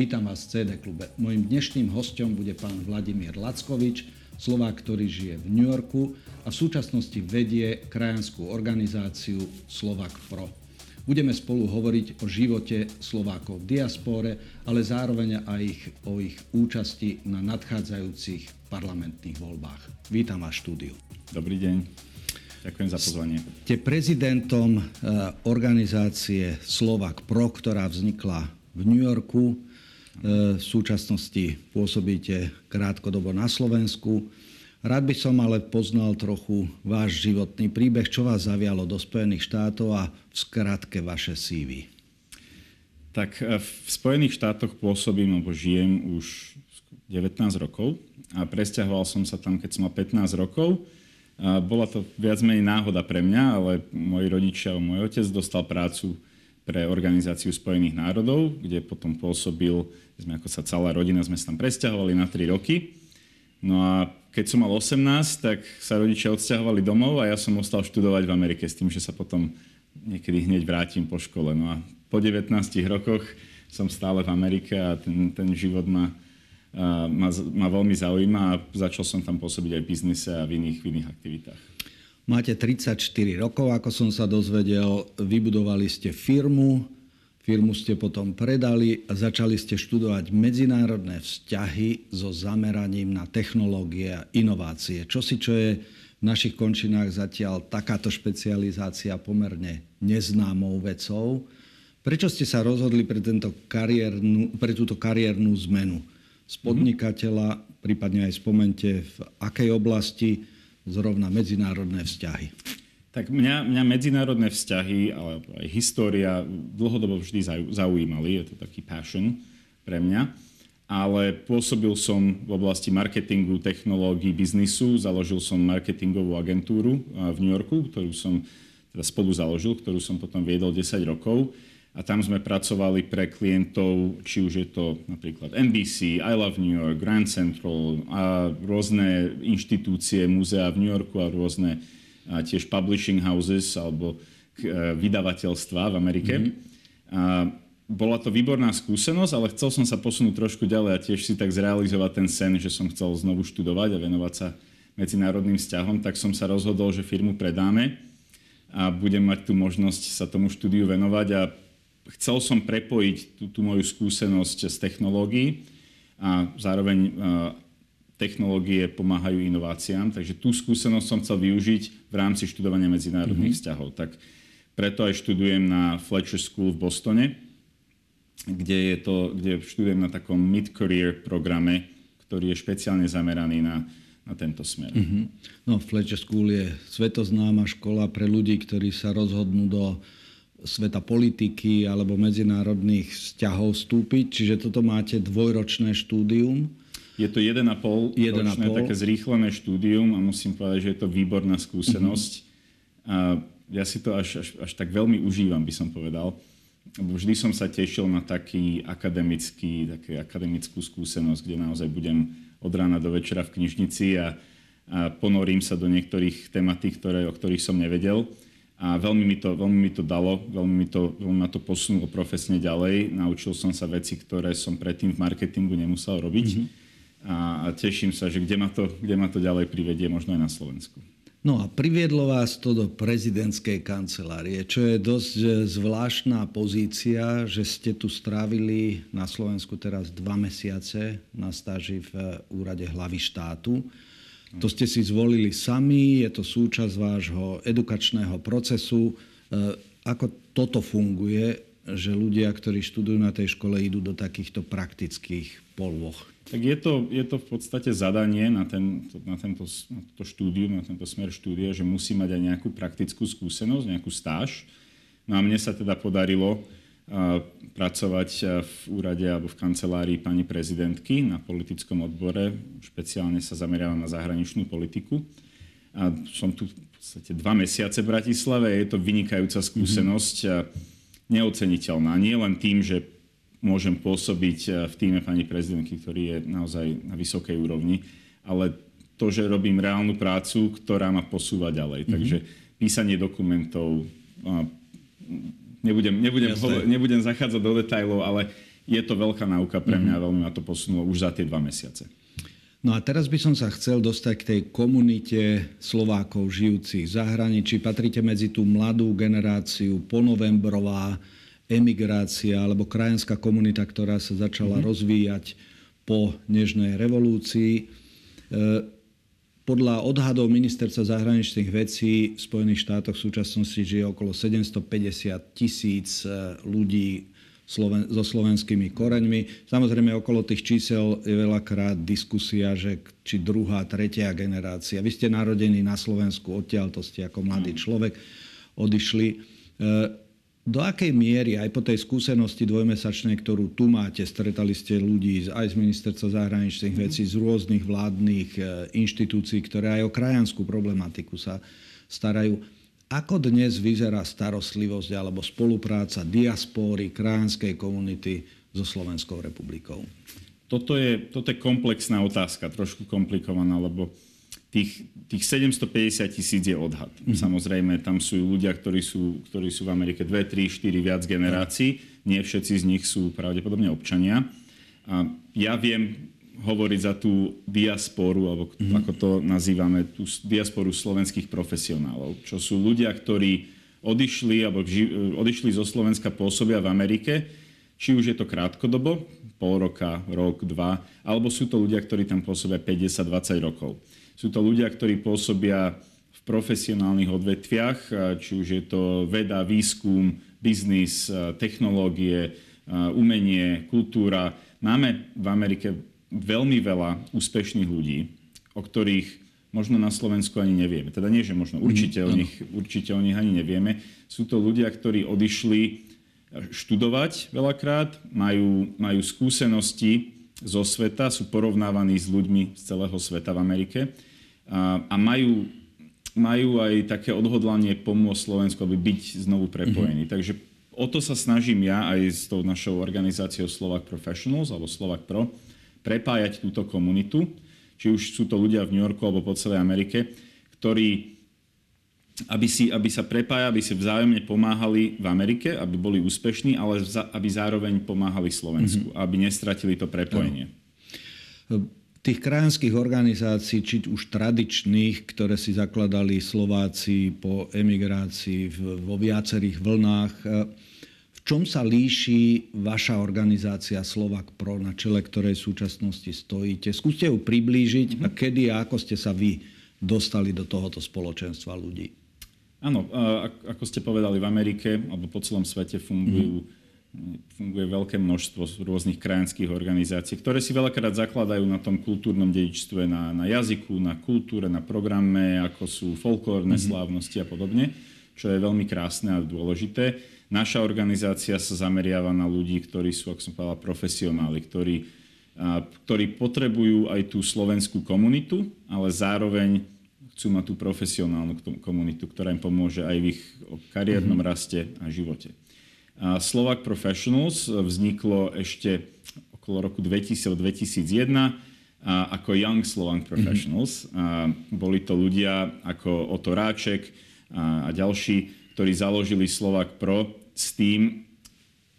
Vítam vás v CD klube. Mojím dnešným hostom bude pán Vladimír Lackovič, Slovák, ktorý žije v New Yorku a v súčasnosti vedie krajanskú organizáciu Slovak Pro. Budeme spolu hovoriť o živote Slovákov v diaspore, ale zároveň aj ich, o ich účasti na nadchádzajúcich parlamentných voľbách. Vítam vás štúdiu. Dobrý deň. Ďakujem za pozvanie. Ste prezidentom eh, organizácie Slovak Pro, ktorá vznikla v New Yorku. E, v súčasnosti pôsobíte krátkodobo na Slovensku. Rád by som ale poznal trochu váš životný príbeh, čo vás zavialo do Spojených štátov a v skratke vaše CV. Tak e, v Spojených štátoch pôsobím, alebo žijem už 19 rokov a presťahoval som sa tam, keď som mal 15 rokov. Bola to viac menej náhoda pre mňa, ale moji rodičia, môj otec dostal prácu pre Organizáciu spojených národov, kde potom pôsobil, sme ako sa celá rodina sme sa tam presťahovali na 3 roky. No a keď som mal 18, tak sa rodičia odsťahovali domov a ja som ostal študovať v Amerike s tým, že sa potom niekedy hneď vrátim po škole. No a po 19 rokoch som stále v Amerike a ten, ten život ma, ma, ma veľmi zaujíma a začal som tam pôsobiť aj v biznise a v iných, v iných aktivitách. Máte 34 rokov, ako som sa dozvedel, vybudovali ste firmu, firmu ste potom predali a začali ste študovať medzinárodné vzťahy so zameraním na technológie a inovácie. Čo si čo je v našich končinách zatiaľ takáto špecializácia pomerne neznámou vecou. Prečo ste sa rozhodli pre, tento kariérnu, pre túto kariérnu zmenu? Z podnikateľa, prípadne aj spomente v akej oblasti, zrovna medzinárodné vzťahy? Tak mňa, mňa medzinárodné vzťahy, ale aj história dlhodobo vždy zaujímali, je to taký passion pre mňa. Ale pôsobil som v oblasti marketingu, technológií, biznisu. Založil som marketingovú agentúru v New Yorku, ktorú som teda spolu založil, ktorú som potom viedol 10 rokov a tam sme pracovali pre klientov, či už je to napríklad NBC, I Love New York, Grand Central a rôzne inštitúcie, múzea v New Yorku a rôzne a tiež publishing houses alebo e, vydavateľstva v Amerike. Mm-hmm. A bola to výborná skúsenosť, ale chcel som sa posunúť trošku ďalej a tiež si tak zrealizovať ten sen, že som chcel znovu študovať a venovať sa medzinárodným vzťahom, tak som sa rozhodol, že firmu predáme a budem mať tu možnosť sa tomu štúdiu venovať a chcel som prepojiť tú, tú moju skúsenosť z technológií a zároveň uh, technológie pomáhajú inováciám, takže tú skúsenosť som chcel využiť v rámci študovania medzinárodných mm-hmm. vzťahov. Tak preto aj študujem na Fletcher School v Bostone, kde, je to, kde študujem na takom mid-career programe, ktorý je špeciálne zameraný na, na tento smer. Mm-hmm. No, Fletcher School je svetoznáma škola pre ľudí, ktorí sa rozhodnú do sveta politiky alebo medzinárodných vzťahov vstúpiť. Čiže toto máte dvojročné štúdium. Je to 1,5 ročné také zrýchlené štúdium a musím povedať, že je to výborná skúsenosť. Mm-hmm. A ja si to až, až, až tak veľmi užívam, by som povedal. Lebo vždy som sa tešil na taký akademický, také akademickú skúsenosť, kde naozaj budem od rána do večera v knižnici a, a ponorím sa do niektorých tematík, ktoré, o ktorých som nevedel a veľmi mi to, veľmi mi to dalo, veľmi, mi to, veľmi ma to posunulo profesne ďalej. Naučil som sa veci, ktoré som predtým v marketingu nemusel robiť mm-hmm. a, a teším sa, že kde ma, to, kde ma to ďalej privedie, možno aj na Slovensku. No a priviedlo vás to do prezidentskej kancelárie, čo je dosť zvláštna pozícia, že ste tu strávili na Slovensku teraz dva mesiace na stáži v úrade hlavy štátu. To ste si zvolili sami, je to súčasť vášho edukačného procesu. E, ako toto funguje, že ľudia, ktorí študujú na tej škole, idú do takýchto praktických polôch? Tak je to, je to v podstate zadanie na, ten, na, tento, na to štúdium, na tento smer štúdia, že musí mať aj nejakú praktickú skúsenosť, nejakú stáž. No a mne sa teda podarilo pracovať v úrade alebo v kancelárii pani prezidentky na politickom odbore. Špeciálne sa zameriavam na zahraničnú politiku. A som tu v podstate dva mesiace v Bratislave. Je to vynikajúca skúsenosť a neoceniteľná. Nie len tým, že môžem pôsobiť v týme pani prezidentky, ktorý je naozaj na vysokej úrovni, ale to, že robím reálnu prácu, ktorá ma posúva ďalej. Mm-hmm. Takže písanie dokumentov, nebudem, nebudem, ho, nebudem zachádzať do detajlov, ale je to veľká náuka pre mňa a veľmi ma to posunulo už za tie dva mesiace. No a teraz by som sa chcel dostať k tej komunite Slovákov žijúcich v zahraničí. Patríte medzi tú mladú generáciu, ponovembrová emigrácia alebo krajanská komunita, ktorá sa začala mm-hmm. rozvíjať po Nežnej revolúcii. E, podľa odhadov ministerstva zahraničných vecí v Spojených štátoch v súčasnosti žije okolo 750 tisíc e, ľudí Sloven- so slovenskými koreňmi. Samozrejme, okolo tých čísel je veľakrát diskusia, že či druhá, tretia generácia. Vy ste narodení na Slovensku, odtiaľ to ste ako mladý mm. človek odišli. Do akej miery aj po tej skúsenosti dvojmesačnej, ktorú tu máte, stretali ste ľudí aj z Ministerstva zahraničných mm. vecí, z rôznych vládnych e, inštitúcií, ktoré aj o krajanskú problematiku sa starajú ako dnes vyzerá starostlivosť alebo spolupráca diaspóry, krajanskej komunity so Slovenskou republikou? Toto je, toto je komplexná otázka, trošku komplikovaná, lebo tých, tých 750 tisíc je odhad. Mm-hmm. Samozrejme, tam sú ľudia, ktorí sú, ktorí sú v Amerike 2, 3, 4, viac generácií. Nie všetci z nich sú pravdepodobne občania. A ja viem hovoriť za tú diasporu, alebo mm-hmm. ako to nazývame, tú diasporu slovenských profesionálov, čo sú ľudia, ktorí odišli, alebo ži- odišli zo Slovenska pôsobia v Amerike, či už je to krátkodobo, pol roka, rok, dva, alebo sú to ľudia, ktorí tam pôsobia 50-20 rokov. Sú to ľudia, ktorí pôsobia v profesionálnych odvetviach, či už je to veda, výskum, biznis, technológie, umenie, kultúra. Máme v Amerike veľmi veľa úspešných ľudí, o ktorých možno na Slovensku ani nevieme. Teda nie, že možno, určite, mm, o, nich, určite o nich ani nevieme. Sú to ľudia, ktorí odišli študovať veľakrát, majú, majú skúsenosti zo sveta, sú porovnávaní s ľuďmi z celého sveta v Amerike a, a majú, majú aj také odhodlanie pomôcť Slovensku, aby byť znovu prepojený. Mm-hmm. Takže o to sa snažím ja aj s tou našou organizáciou Slovak Professionals alebo Slovak Pro, prepájať túto komunitu, či už sú to ľudia v New Yorku alebo po celej Amerike, ktorí, aby, si, aby sa prepájali, aby si vzájomne pomáhali v Amerike, aby boli úspešní, ale aby zároveň pomáhali Slovensku, mm-hmm. aby nestratili to prepojenie. Tých krajanských organizácií, či už tradičných, ktoré si zakladali Slováci po emigrácii vo viacerých vlnách, v čom sa líši vaša organizácia Slovak Pro, na čele ktorej v súčasnosti stojíte? Skúste ju priblížiť mm-hmm. a kedy a ako ste sa vy dostali do tohoto spoločenstva ľudí? Áno, ako ste povedali, v Amerike alebo po celom svete fungujú, mm-hmm. funguje veľké množstvo rôznych krajanských organizácií, ktoré si veľakrát zakladajú na tom kultúrnom dedičstve, na, na jazyku, na kultúre, na programe, ako sú folklórne mm-hmm. slávnosti a podobne, čo je veľmi krásne a dôležité. Naša organizácia sa zameriava na ľudí, ktorí sú, ako som povedal, profesionáli, ktorí, ktorí potrebujú aj tú slovenskú komunitu, ale zároveň chcú mať tú profesionálnu komunitu, ktorá im pomôže aj v ich kariérnom mm-hmm. raste a živote. A Slovak Professionals vzniklo ešte okolo roku 2000-2001 ako Young Slovak mhm. Professionals. A boli to ľudia ako Oto Ráček a, a ďalší, ktorí založili Slovak Pro s tým,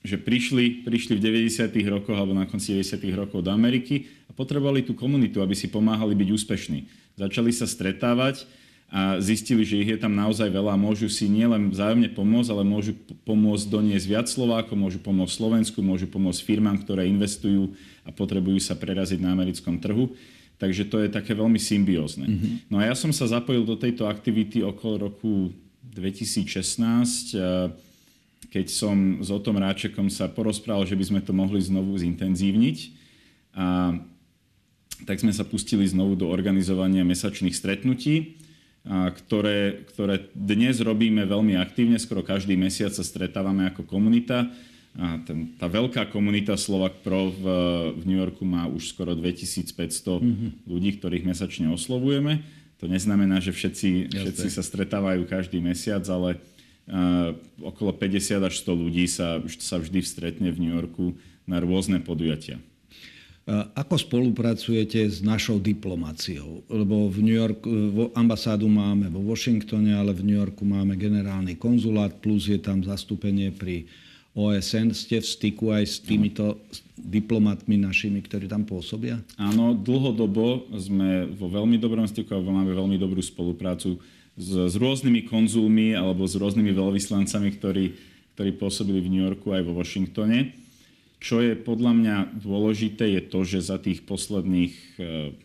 že prišli, prišli v 90. rokoch alebo na konci 90. rokov do Ameriky a potrebovali tú komunitu, aby si pomáhali byť úspešní. Začali sa stretávať a zistili, že ich je tam naozaj veľa môžu si nielen vzájomne pomôcť, ale môžu pomôcť doniesť viac Slovákov, môžu pomôcť Slovensku, môžu pomôcť firmám, ktoré investujú a potrebujú sa preraziť na americkom trhu. Takže to je také veľmi symbiózne. Mm-hmm. No a ja som sa zapojil do tejto aktivity okolo roku 2016 keď som s Otom Ráčekom sa porozprával, že by sme to mohli znovu zintenzívniť. A tak sme sa pustili znovu do organizovania mesačných stretnutí, a ktoré, ktoré dnes robíme veľmi aktívne. Skoro každý mesiac sa stretávame ako komunita. A ten, tá veľká komunita Slovak Pro v, v New Yorku má už skoro 2500 mm-hmm. ľudí, ktorých mesačne oslovujeme. To neznamená, že všetci, všetci sa stretávajú každý mesiac, ale okolo 50 až 100 ľudí sa, sa vždy stretne v New Yorku na rôzne podujatia. Ako spolupracujete s našou diplomáciou? Lebo v New Yorku ambasádu máme vo Washingtone, ale v New Yorku máme generálny konzulát, plus je tam zastúpenie pri OSN. Ste v styku aj s týmito diplomatmi našimi, ktorí tam pôsobia? Áno, dlhodobo sme vo veľmi dobrom styku a máme veľmi dobrú spoluprácu s, s rôznymi konzulmi alebo s rôznymi veľvyslancami, ktorí, ktorí pôsobili v New Yorku aj vo Washingtone. Čo je podľa mňa dôležité, je to, že za tých posledných e,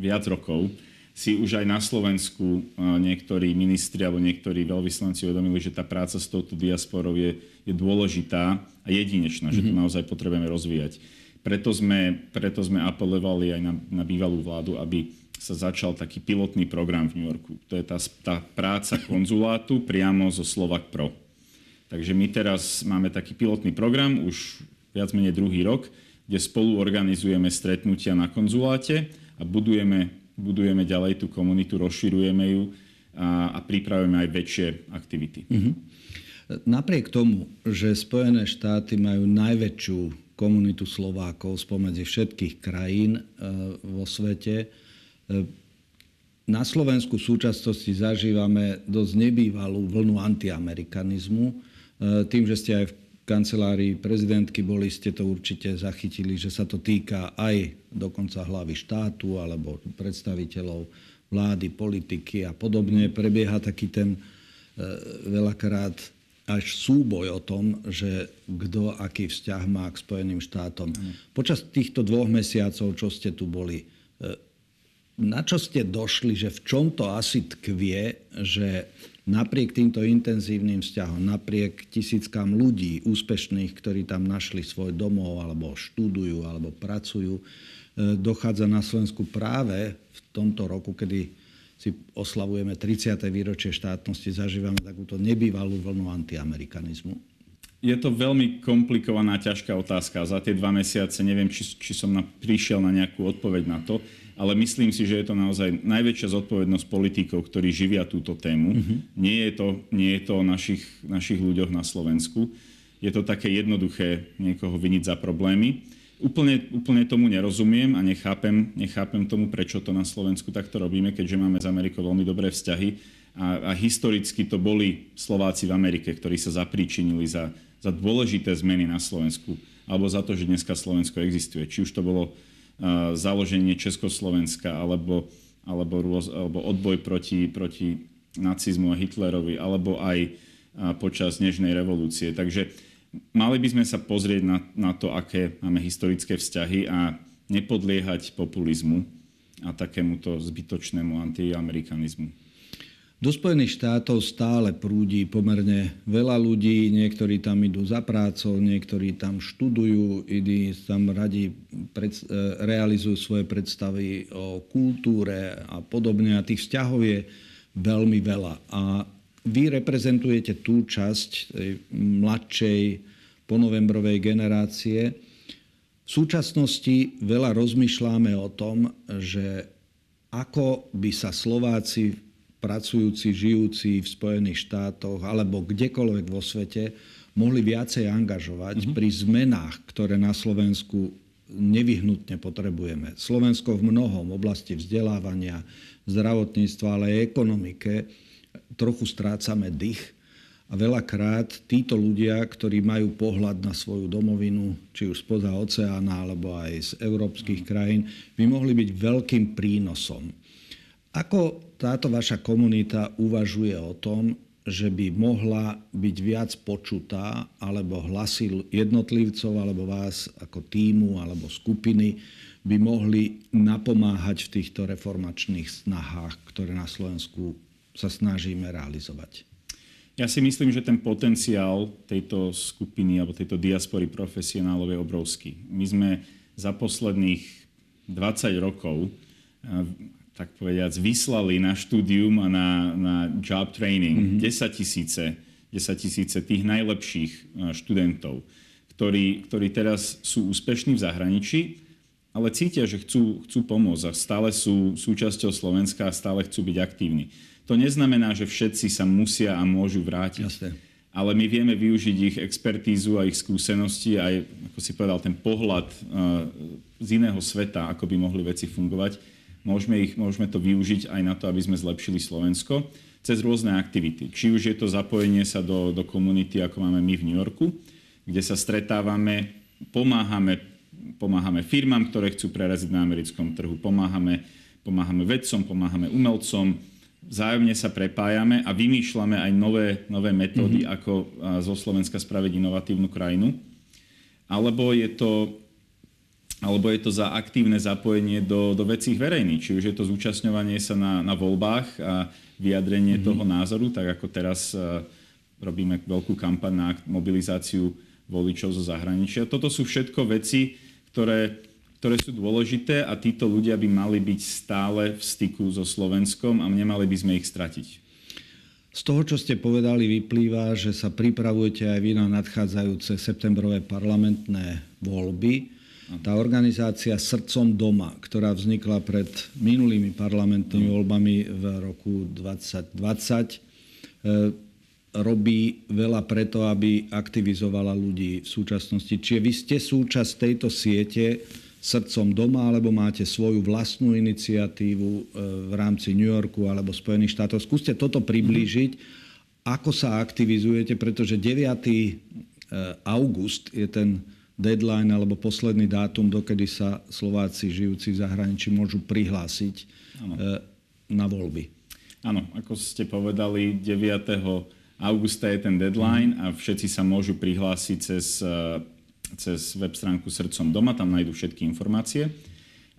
viac rokov si už aj na Slovensku niektorí ministri alebo niektorí veľvyslanci uvedomili, že tá práca s touto diasporou je, je dôležitá a jedinečná, mm-hmm. že to mhm. naozaj potrebujeme rozvíjať. Preto sme, preto sme apelovali aj na, na bývalú vládu, aby sa začal taký pilotný program v New Yorku. To je tá, tá práca konzulátu priamo zo Slovak Pro. Takže my teraz máme taký pilotný program, už viac menej druhý rok, kde spolu organizujeme stretnutia na konzuláte a budujeme budujeme ďalej tú komunitu, rozširujeme ju a, a pripravujeme aj väčšie aktivity. Mm-hmm. Napriek tomu, že Spojené štáty majú najväčšiu komunitu Slovákov spomedzi všetkých krajín e, vo svete, e, na Slovensku v súčasnosti zažívame dosť nebývalú vlnu antiamerikanizmu. E, tým, že ste aj v kancelárii prezidentky boli, ste to určite zachytili, že sa to týka aj dokonca hlavy štátu alebo predstaviteľov vlády, politiky a podobne. Prebieha taký ten e, veľakrát až súboj o tom, že kto aký vzťah má k Spojeným štátom. Mm. Počas týchto dvoch mesiacov, čo ste tu boli, e, na čo ste došli, že v čom to asi tkvie, že napriek týmto intenzívnym vzťahom, napriek tisíckam ľudí úspešných, ktorí tam našli svoj domov, alebo študujú, alebo pracujú, e, dochádza na Slovensku práve v tomto roku, kedy si oslavujeme 30. výročie štátnosti, zažívame takúto nebývalú vlnu antiamerikanizmu? Je to veľmi komplikovaná, ťažká otázka. Za tie dva mesiace neviem, či, či som na, prišiel na nejakú odpoveď na to ale myslím si, že je to naozaj najväčšia zodpovednosť politikov, ktorí živia túto tému. Mm-hmm. Nie, je to, nie je to o našich, našich ľuďoch na Slovensku. Je to také jednoduché niekoho viniť za problémy. Úplne, úplne tomu nerozumiem a nechápem, nechápem tomu, prečo to na Slovensku takto robíme, keďže máme s Amerikou veľmi dobré vzťahy. A, a historicky to boli Slováci v Amerike, ktorí sa zapríčinili za, za dôležité zmeny na Slovensku alebo za to, že dneska Slovensko existuje. Či už to bolo založenie Československa alebo, alebo, rôz, alebo odboj proti, proti nacizmu a Hitlerovi, alebo aj počas Nežnej revolúcie. Takže mali by sme sa pozrieť na, na to, aké máme historické vzťahy a nepodliehať populizmu a takémuto zbytočnému antiamerikanizmu. Do Spojených štátov stále prúdi pomerne veľa ľudí, niektorí tam idú za prácou, niektorí tam študujú, iní tam radi pred, e, realizujú svoje predstavy o kultúre a podobne. A tých vzťahov je veľmi veľa. A vy reprezentujete tú časť tej mladšej ponovembrovej generácie. V súčasnosti veľa rozmýšľame o tom, že ako by sa Slováci pracujúci, žijúci v Spojených štátoch alebo kdekoľvek vo svete mohli viacej angažovať mm-hmm. pri zmenách, ktoré na Slovensku nevyhnutne potrebujeme. Slovensko v mnohom oblasti vzdelávania, zdravotníctva, ale aj ekonomike trochu strácame dých a veľakrát títo ľudia, ktorí majú pohľad na svoju domovinu, či už spoza oceána alebo aj z európskych krajín, by mohli byť veľkým prínosom. Ako táto vaša komunita uvažuje o tom, že by mohla byť viac počutá, alebo hlasy jednotlivcov, alebo vás ako týmu, alebo skupiny by mohli napomáhať v týchto reformačných snahách, ktoré na Slovensku sa snažíme realizovať? Ja si myslím, že ten potenciál tejto skupiny alebo tejto diaspory profesionálov je obrovský. My sme za posledných 20 rokov tak povediac, vyslali na štúdium a na, na job training mm-hmm. 10 tisíce 10 tisíce tých najlepších e, študentov, ktorí, ktorí teraz sú úspešní v zahraničí, ale cítia, že chcú, chcú pomôcť a stále sú súčasťou Slovenska a stále chcú byť aktívni. To neznamená, že všetci sa musia a môžu vrátiť. Jasne. Ale my vieme využiť ich expertízu a ich skúsenosti aj, ako si povedal, ten pohľad e, z iného sveta, ako by mohli veci fungovať Môžeme, ich, môžeme to využiť aj na to, aby sme zlepšili Slovensko cez rôzne aktivity. Či už je to zapojenie sa do, do komunity, ako máme my v New Yorku, kde sa stretávame, pomáhame, pomáhame firmám, ktoré chcú preraziť na americkom trhu, pomáhame, pomáhame vedcom, pomáhame umelcom, vzájomne sa prepájame a vymýšľame aj nové, nové metódy, mm-hmm. ako zo Slovenska spraviť inovatívnu krajinu. Alebo je to, alebo je to za aktívne zapojenie do, do vecí verejných. Či už je to zúčastňovanie sa na, na voľbách a vyjadrenie mm-hmm. toho názoru, tak ako teraz uh, robíme veľkú kampaň na mobilizáciu voličov zo zahraničia. Toto sú všetko veci, ktoré ktoré sú dôležité a títo ľudia by mali byť stále v styku so Slovenskom a nemali by sme ich stratiť. Z toho, čo ste povedali, vyplýva, že sa pripravujete aj vy na nadchádzajúce septembrové parlamentné voľby. Tá organizácia Srdcom doma, ktorá vznikla pred minulými parlamentnými voľbami v roku 2020, e, robí veľa preto, aby aktivizovala ľudí v súčasnosti. Čiže vy ste súčasť tejto siete, srdcom doma, alebo máte svoju vlastnú iniciatívu e, v rámci New Yorku alebo Spojených štátov. Skúste toto priblížiť, ako sa aktivizujete, pretože 9. E, august je ten deadline alebo posledný dátum, dokedy sa Slováci žijúci v zahraničí môžu prihlásiť ano. E, na voľby. Áno, ako ste povedali, 9. augusta je ten deadline a všetci sa môžu prihlásiť cez cez web stránku Srdcom doma, tam nájdú všetky informácie.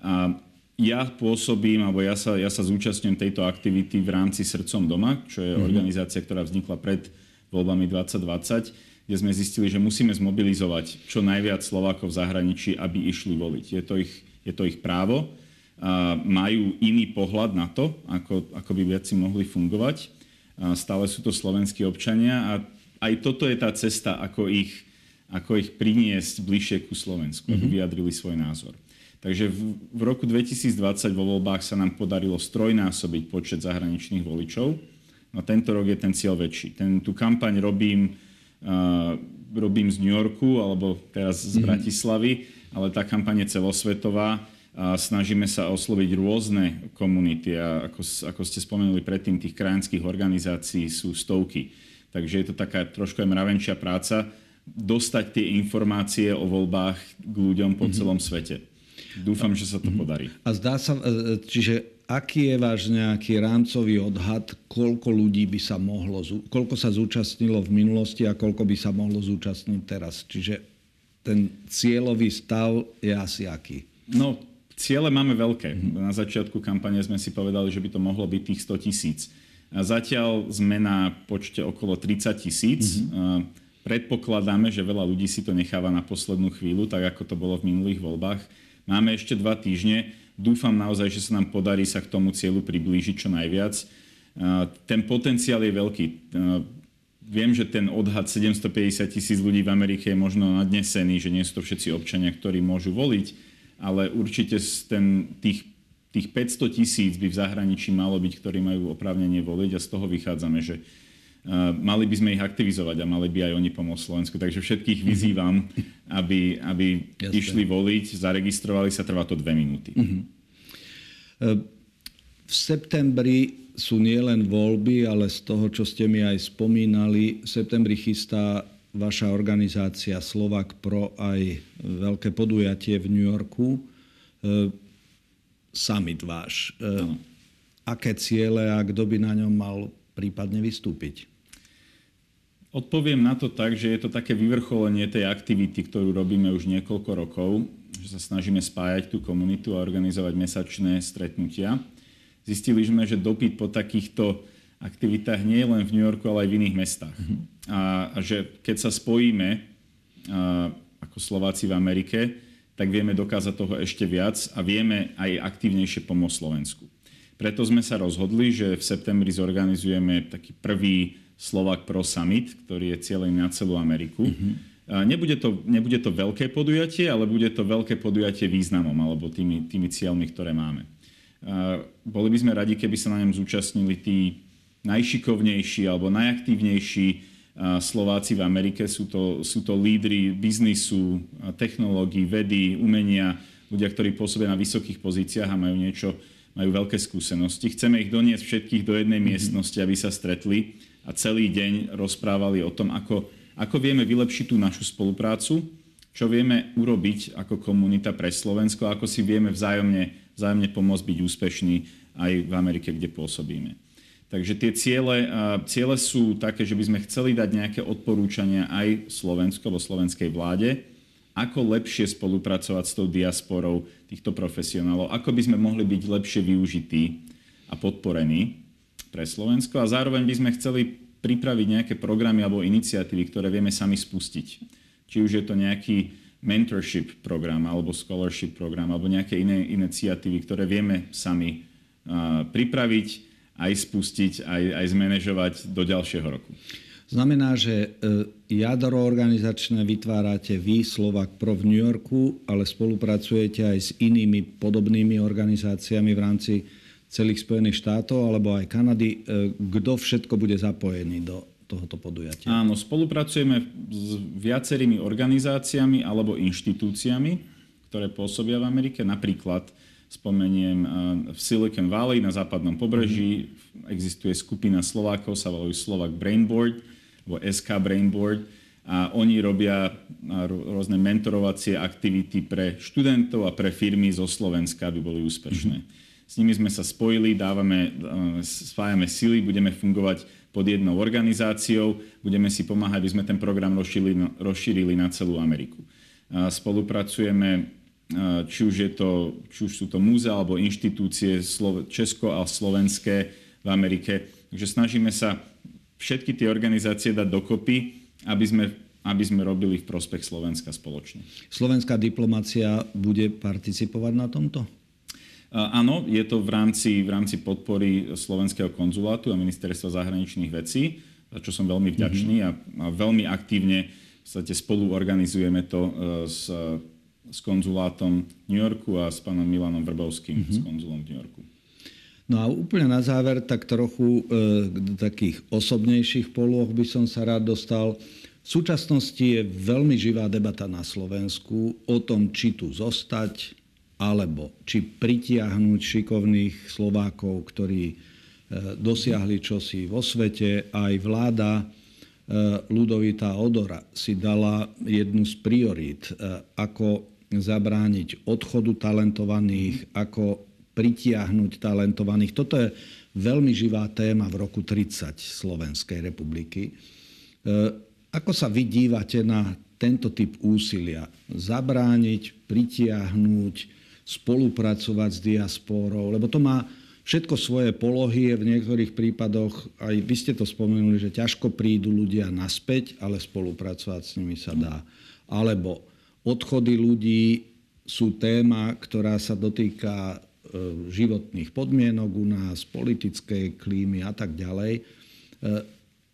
A ja pôsobím, alebo ja sa, ja sa zúčastňujem tejto aktivity v rámci Srdcom doma, čo je mm-hmm. organizácia, ktorá vznikla pred voľbami 2020, kde sme zistili, že musíme zmobilizovať čo najviac Slovákov v zahraničí, aby išli voliť. Je to ich, je to ich právo. A majú iný pohľad na to, ako, ako by veci mohli fungovať. A stále sú to slovenskí občania a aj toto je tá cesta, ako ich ako ich priniesť bližšie ku Slovensku, aby mhm. vyjadrili svoj názor. Takže v, v roku 2020 vo voľbách sa nám podarilo strojnásobiť počet zahraničných voličov. No tento rok je ten cieľ väčší. Ten, tú kampaň robím, robím z New Yorku alebo teraz z mm Bratislavy, ale tá kampaň je celosvetová a snažíme sa osloviť rôzne komunity a ako, ako ste spomenuli predtým, tých krajinských organizácií sú stovky. Takže je to taká trošku aj mravenčia práca, dostať tie informácie o voľbách k ľuďom po mhm. celom svete. Dúfam, že sa to mhm. podarí. A zdá sa, e, e, čiže aký je váš nejaký rámcový odhad, koľko ľudí by sa mohlo, koľko sa zúčastnilo v minulosti a koľko by sa mohlo zúčastniť teraz? Čiže ten cieľový stav je asi aký? No, ciele máme veľké. Mm-hmm. Na začiatku kampane sme si povedali, že by to mohlo byť tých 100 tisíc. A zatiaľ sme na počte okolo 30 tisíc. Mm-hmm. Predpokladáme, že veľa ľudí si to necháva na poslednú chvíľu, tak ako to bolo v minulých voľbách. Máme ešte dva týždne. Dúfam naozaj, že sa nám podarí sa k tomu cieľu priblížiť čo najviac. Ten potenciál je veľký. Viem, že ten odhad 750 tisíc ľudí v Amerike je možno nadnesený, že nie sú to všetci občania, ktorí môžu voliť, ale určite ten, tých, tých 500 tisíc by v zahraničí malo byť, ktorí majú oprávnenie voliť a z toho vychádzame, že mali by sme ich aktivizovať a mali by aj oni pomôcť Slovensku. Takže všetkých vyzývam, aby, aby išli voliť, zaregistrovali sa, trvá to dve minúty. Uh-huh. V septembri sú nielen voľby, ale z toho, čo ste mi aj spomínali, v septembri chystá vaša organizácia Slovak Pro aj veľké podujatie v New Yorku. E, summit váš. No. Aké ciele a kto by na ňom mal prípadne vystúpiť? Odpoviem na to tak, že je to také vyvrcholenie tej aktivity, ktorú robíme už niekoľko rokov, že sa snažíme spájať tú komunitu a organizovať mesačné stretnutia. Zistili sme, že dopyt po takýchto aktivitách nie je len v New Yorku, ale aj v iných mestách. Mm-hmm. A, a že keď sa spojíme a, ako Slováci v Amerike, tak vieme dokázať toho ešte viac a vieme aj aktívnejšie pomôcť Slovensku. Preto sme sa rozhodli, že v septembri zorganizujeme taký prvý Slovak Pro Summit, ktorý je cieľený na celú Ameriku. Mm-hmm. Nebude to, nebude to veľké podujatie, ale bude to veľké podujatie významom alebo tými, tými cieľmi, ktoré máme. Boli by sme radi, keby sa na ňom zúčastnili tí najšikovnejší alebo najaktívnejší Slováci v Amerike. Sú to, sú to lídry biznisu, technológií, vedy, umenia, ľudia, ktorí pôsobia na vysokých pozíciách a majú niečo, majú veľké skúsenosti. Chceme ich doniesť všetkých do jednej mm-hmm. miestnosti, aby sa stretli a celý deň rozprávali o tom, ako, ako vieme vylepšiť tú našu spoluprácu, čo vieme urobiť ako komunita pre Slovensko, ako si vieme vzájomne, vzájomne pomôcť byť úspešní aj v Amerike, kde pôsobíme. Takže tie ciele, ciele sú také, že by sme chceli dať nejaké odporúčania aj Slovensku alebo slovenskej vláde, ako lepšie spolupracovať s tou diasporou týchto profesionálov, ako by sme mohli byť lepšie využití a podporení pre Slovensko a zároveň by sme chceli pripraviť nejaké programy alebo iniciatívy, ktoré vieme sami spustiť. Či už je to nejaký mentorship program alebo scholarship program alebo nejaké iné iniciatívy, ktoré vieme sami pripraviť aj spustiť, aj, aj zmanéžovať do ďalšieho roku. Znamená, že e, jadro organizačné vytvárate vy, Slovak Pro v New Yorku, ale spolupracujete aj s inými podobnými organizáciami v rámci celých Spojených štátov alebo aj Kanady. E, kto všetko bude zapojený do tohoto podujatia? Áno, spolupracujeme s viacerými organizáciami alebo inštitúciami, ktoré pôsobia v Amerike. Napríklad Spomeniem eh, v Silicon Valley na západnom pobreží mm-hmm. existuje skupina Slovákov, sa volajú Slovak Brainboard, alebo SK Brainboard a oni robia eh, rôzne mentorovacie aktivity pre študentov a pre firmy zo Slovenska, aby boli úspešné. Mm-hmm. S nimi sme sa spojili, dávame, eh, spájame sily, budeme fungovať pod jednou organizáciou, budeme si pomáhať, aby sme ten program rozšírili, rozšírili na celú Ameriku. Spolupracujeme či už, je to, či už sú to múzea alebo inštitúcie česko- a slovenské v Amerike. Takže snažíme sa všetky tie organizácie dať dokopy, aby sme, aby sme robili v prospech Slovenska spoločne. Slovenská diplomácia bude participovať na tomto? Áno, je to v rámci, v rámci podpory Slovenského konzulátu a Ministerstva zahraničných vecí, za čo som veľmi vďačný mm-hmm. a, a veľmi aktívne v spolu organizujeme to e, s s konzulátom New Yorku a s pánom Milanom Vrbovským, mm-hmm. s konzulom v New Yorku. No a úplne na záver, tak trochu e, takých osobnejších poloh by som sa rád dostal. V súčasnosti je veľmi živá debata na Slovensku o tom, či tu zostať, alebo či pritiahnuť šikovných Slovákov, ktorí e, dosiahli čosi vo svete. Aj vláda e, Ludovita Odora si dala jednu z priorít, e, ako zabrániť odchodu talentovaných, ako pritiahnuť talentovaných. Toto je veľmi živá téma v roku 30 Slovenskej republiky. Ako sa vy dívate na tento typ úsilia? Zabrániť, pritiahnuť, spolupracovať s diasporou, lebo to má všetko svoje polohy, v niektorých prípadoch, aj vy ste to spomenuli, že ťažko prídu ľudia naspäť, ale spolupracovať s nimi sa dá. Alebo odchody ľudí sú téma, ktorá sa dotýka e, životných podmienok u nás, politickej klímy a tak ďalej. E,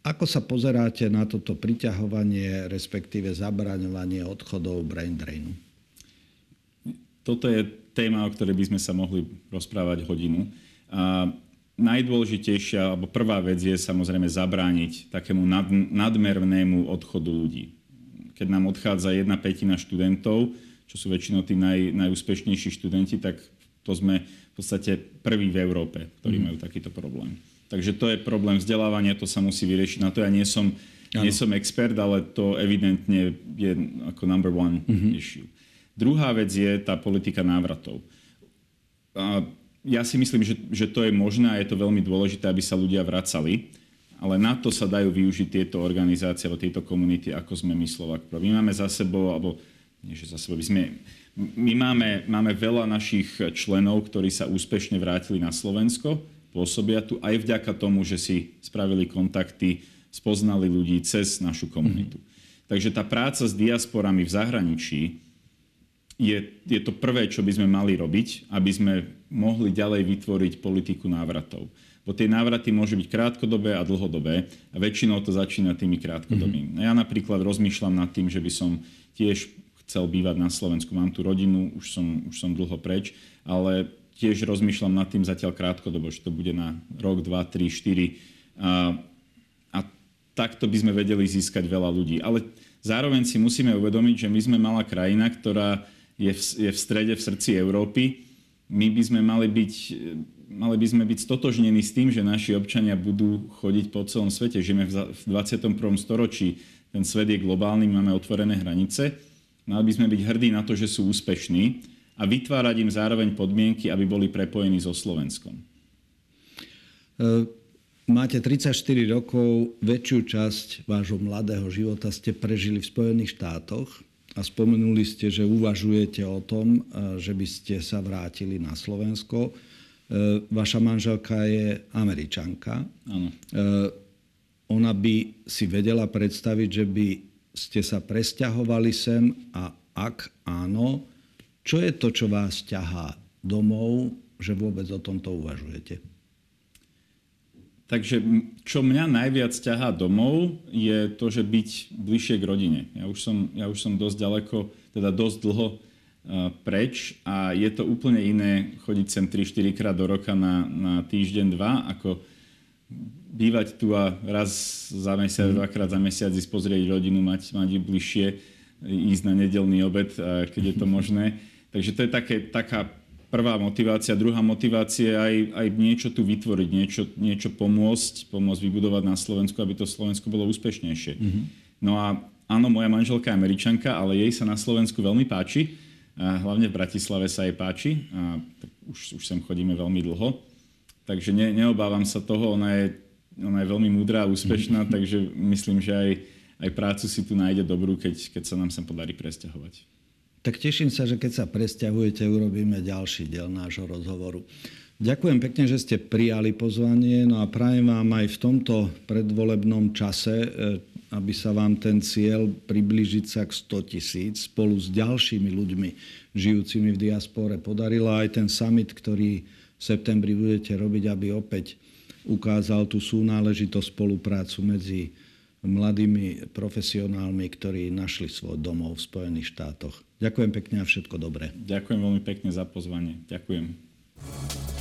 ako sa pozeráte na toto priťahovanie, respektíve zabraňovanie odchodov brain drainu? Toto je téma, o ktorej by sme sa mohli rozprávať hodinu. A najdôležitejšia, alebo prvá vec je samozrejme zabrániť takému nad, nadmernému odchodu ľudí keď nám odchádza jedna petina študentov, čo sú väčšinou tí naj, najúspešnejší študenti, tak to sme v podstate prví v Európe, ktorí mm. majú takýto problém. Takže to je problém vzdelávania, to sa musí vyriešiť. Na to ja nie som, nie som expert, ale to evidentne je ako number one mm-hmm. issue. Druhá vec je tá politika návratov. A ja si myslím, že, že to je možné a je to veľmi dôležité, aby sa ľudia vracali ale na to sa dajú využiť tieto organizácie alebo tieto komunity, ako sme my Slovak Pro. My máme za sebou, alebo nie, že za sebou, my, sme, my máme, máme veľa našich členov, ktorí sa úspešne vrátili na Slovensko, pôsobia tu aj vďaka tomu, že si spravili kontakty, spoznali ľudí cez našu komunitu. Mm-hmm. Takže tá práca s diasporami v zahraničí je, je to prvé, čo by sme mali robiť, aby sme mohli ďalej vytvoriť politiku návratov bo tie návraty môžu byť krátkodobé a dlhodobé a väčšinou to začína tými krátkodobými. Mm-hmm. Ja napríklad rozmýšľam nad tým, že by som tiež chcel bývať na Slovensku. Mám tu rodinu, už som, už som dlho preč, ale tiež rozmýšľam nad tým zatiaľ krátkodobo, že to bude na rok, dva, tri, štyri. A, a takto by sme vedeli získať veľa ľudí. Ale zároveň si musíme uvedomiť, že my sme malá krajina, ktorá je v, je v strede, v srdci Európy. My by sme mali byť mali by sme byť stotožnení s tým, že naši občania budú chodiť po celom svete. Žijeme v 21. storočí, ten svet je globálny, máme otvorené hranice. Mali by sme byť hrdí na to, že sú úspešní a vytvárať im zároveň podmienky, aby boli prepojení so Slovenskom. E, máte 34 rokov, väčšiu časť vášho mladého života ste prežili v Spojených štátoch a spomenuli ste, že uvažujete o tom, e, že by ste sa vrátili na Slovensko. E, vaša manželka je američanka. Áno. Ona by si vedela predstaviť, že by ste sa presťahovali sem a ak áno, čo je to, čo vás ťahá domov, že vôbec o tomto uvažujete? Takže čo mňa najviac ťahá domov, je to, že byť bližšie k rodine. Ja už som, ja už som dosť ďaleko, teda dosť dlho uh, preč a je to úplne iné chodiť sem 3-4 krát do roka na, na týždeň, dva, ako bývať tu a raz za mesiac, mm. dvakrát za mesiac ísť pozrieť rodinu, mať, mať bližšie, ísť na nedelný obed, keď je to možné. Takže to je také, taká prvá motivácia. Druhá motivácia je aj, aj niečo tu vytvoriť, niečo, niečo pomôcť, pomôcť vybudovať na Slovensku, aby to Slovensko bolo úspešnejšie. Mm-hmm. No a áno, moja manželka je američanka, ale jej sa na Slovensku veľmi páči. A hlavne v Bratislave sa jej páči. A už, už sem chodíme veľmi dlho. Takže ne, neobávam sa toho. Ona je ona je veľmi múdra a úspešná, takže myslím, že aj, aj prácu si tu nájde dobrú, keď, keď sa nám sem podarí presťahovať. Tak teším sa, že keď sa presťahujete, urobíme ďalší diel nášho rozhovoru. Ďakujem pekne, že ste prijali pozvanie, no a prajem vám aj v tomto predvolebnom čase, eh, aby sa vám ten cieľ približiť sa k 100 tisíc spolu s ďalšími ľuďmi žijúcimi v diaspore podarila aj ten summit, ktorý v septembri budete robiť, aby opäť ukázal tú súnáležitosť spoluprácu medzi mladými profesionálmi, ktorí našli svoj domov v Spojených štátoch. Ďakujem pekne a všetko dobré. Ďakujem veľmi pekne za pozvanie. Ďakujem.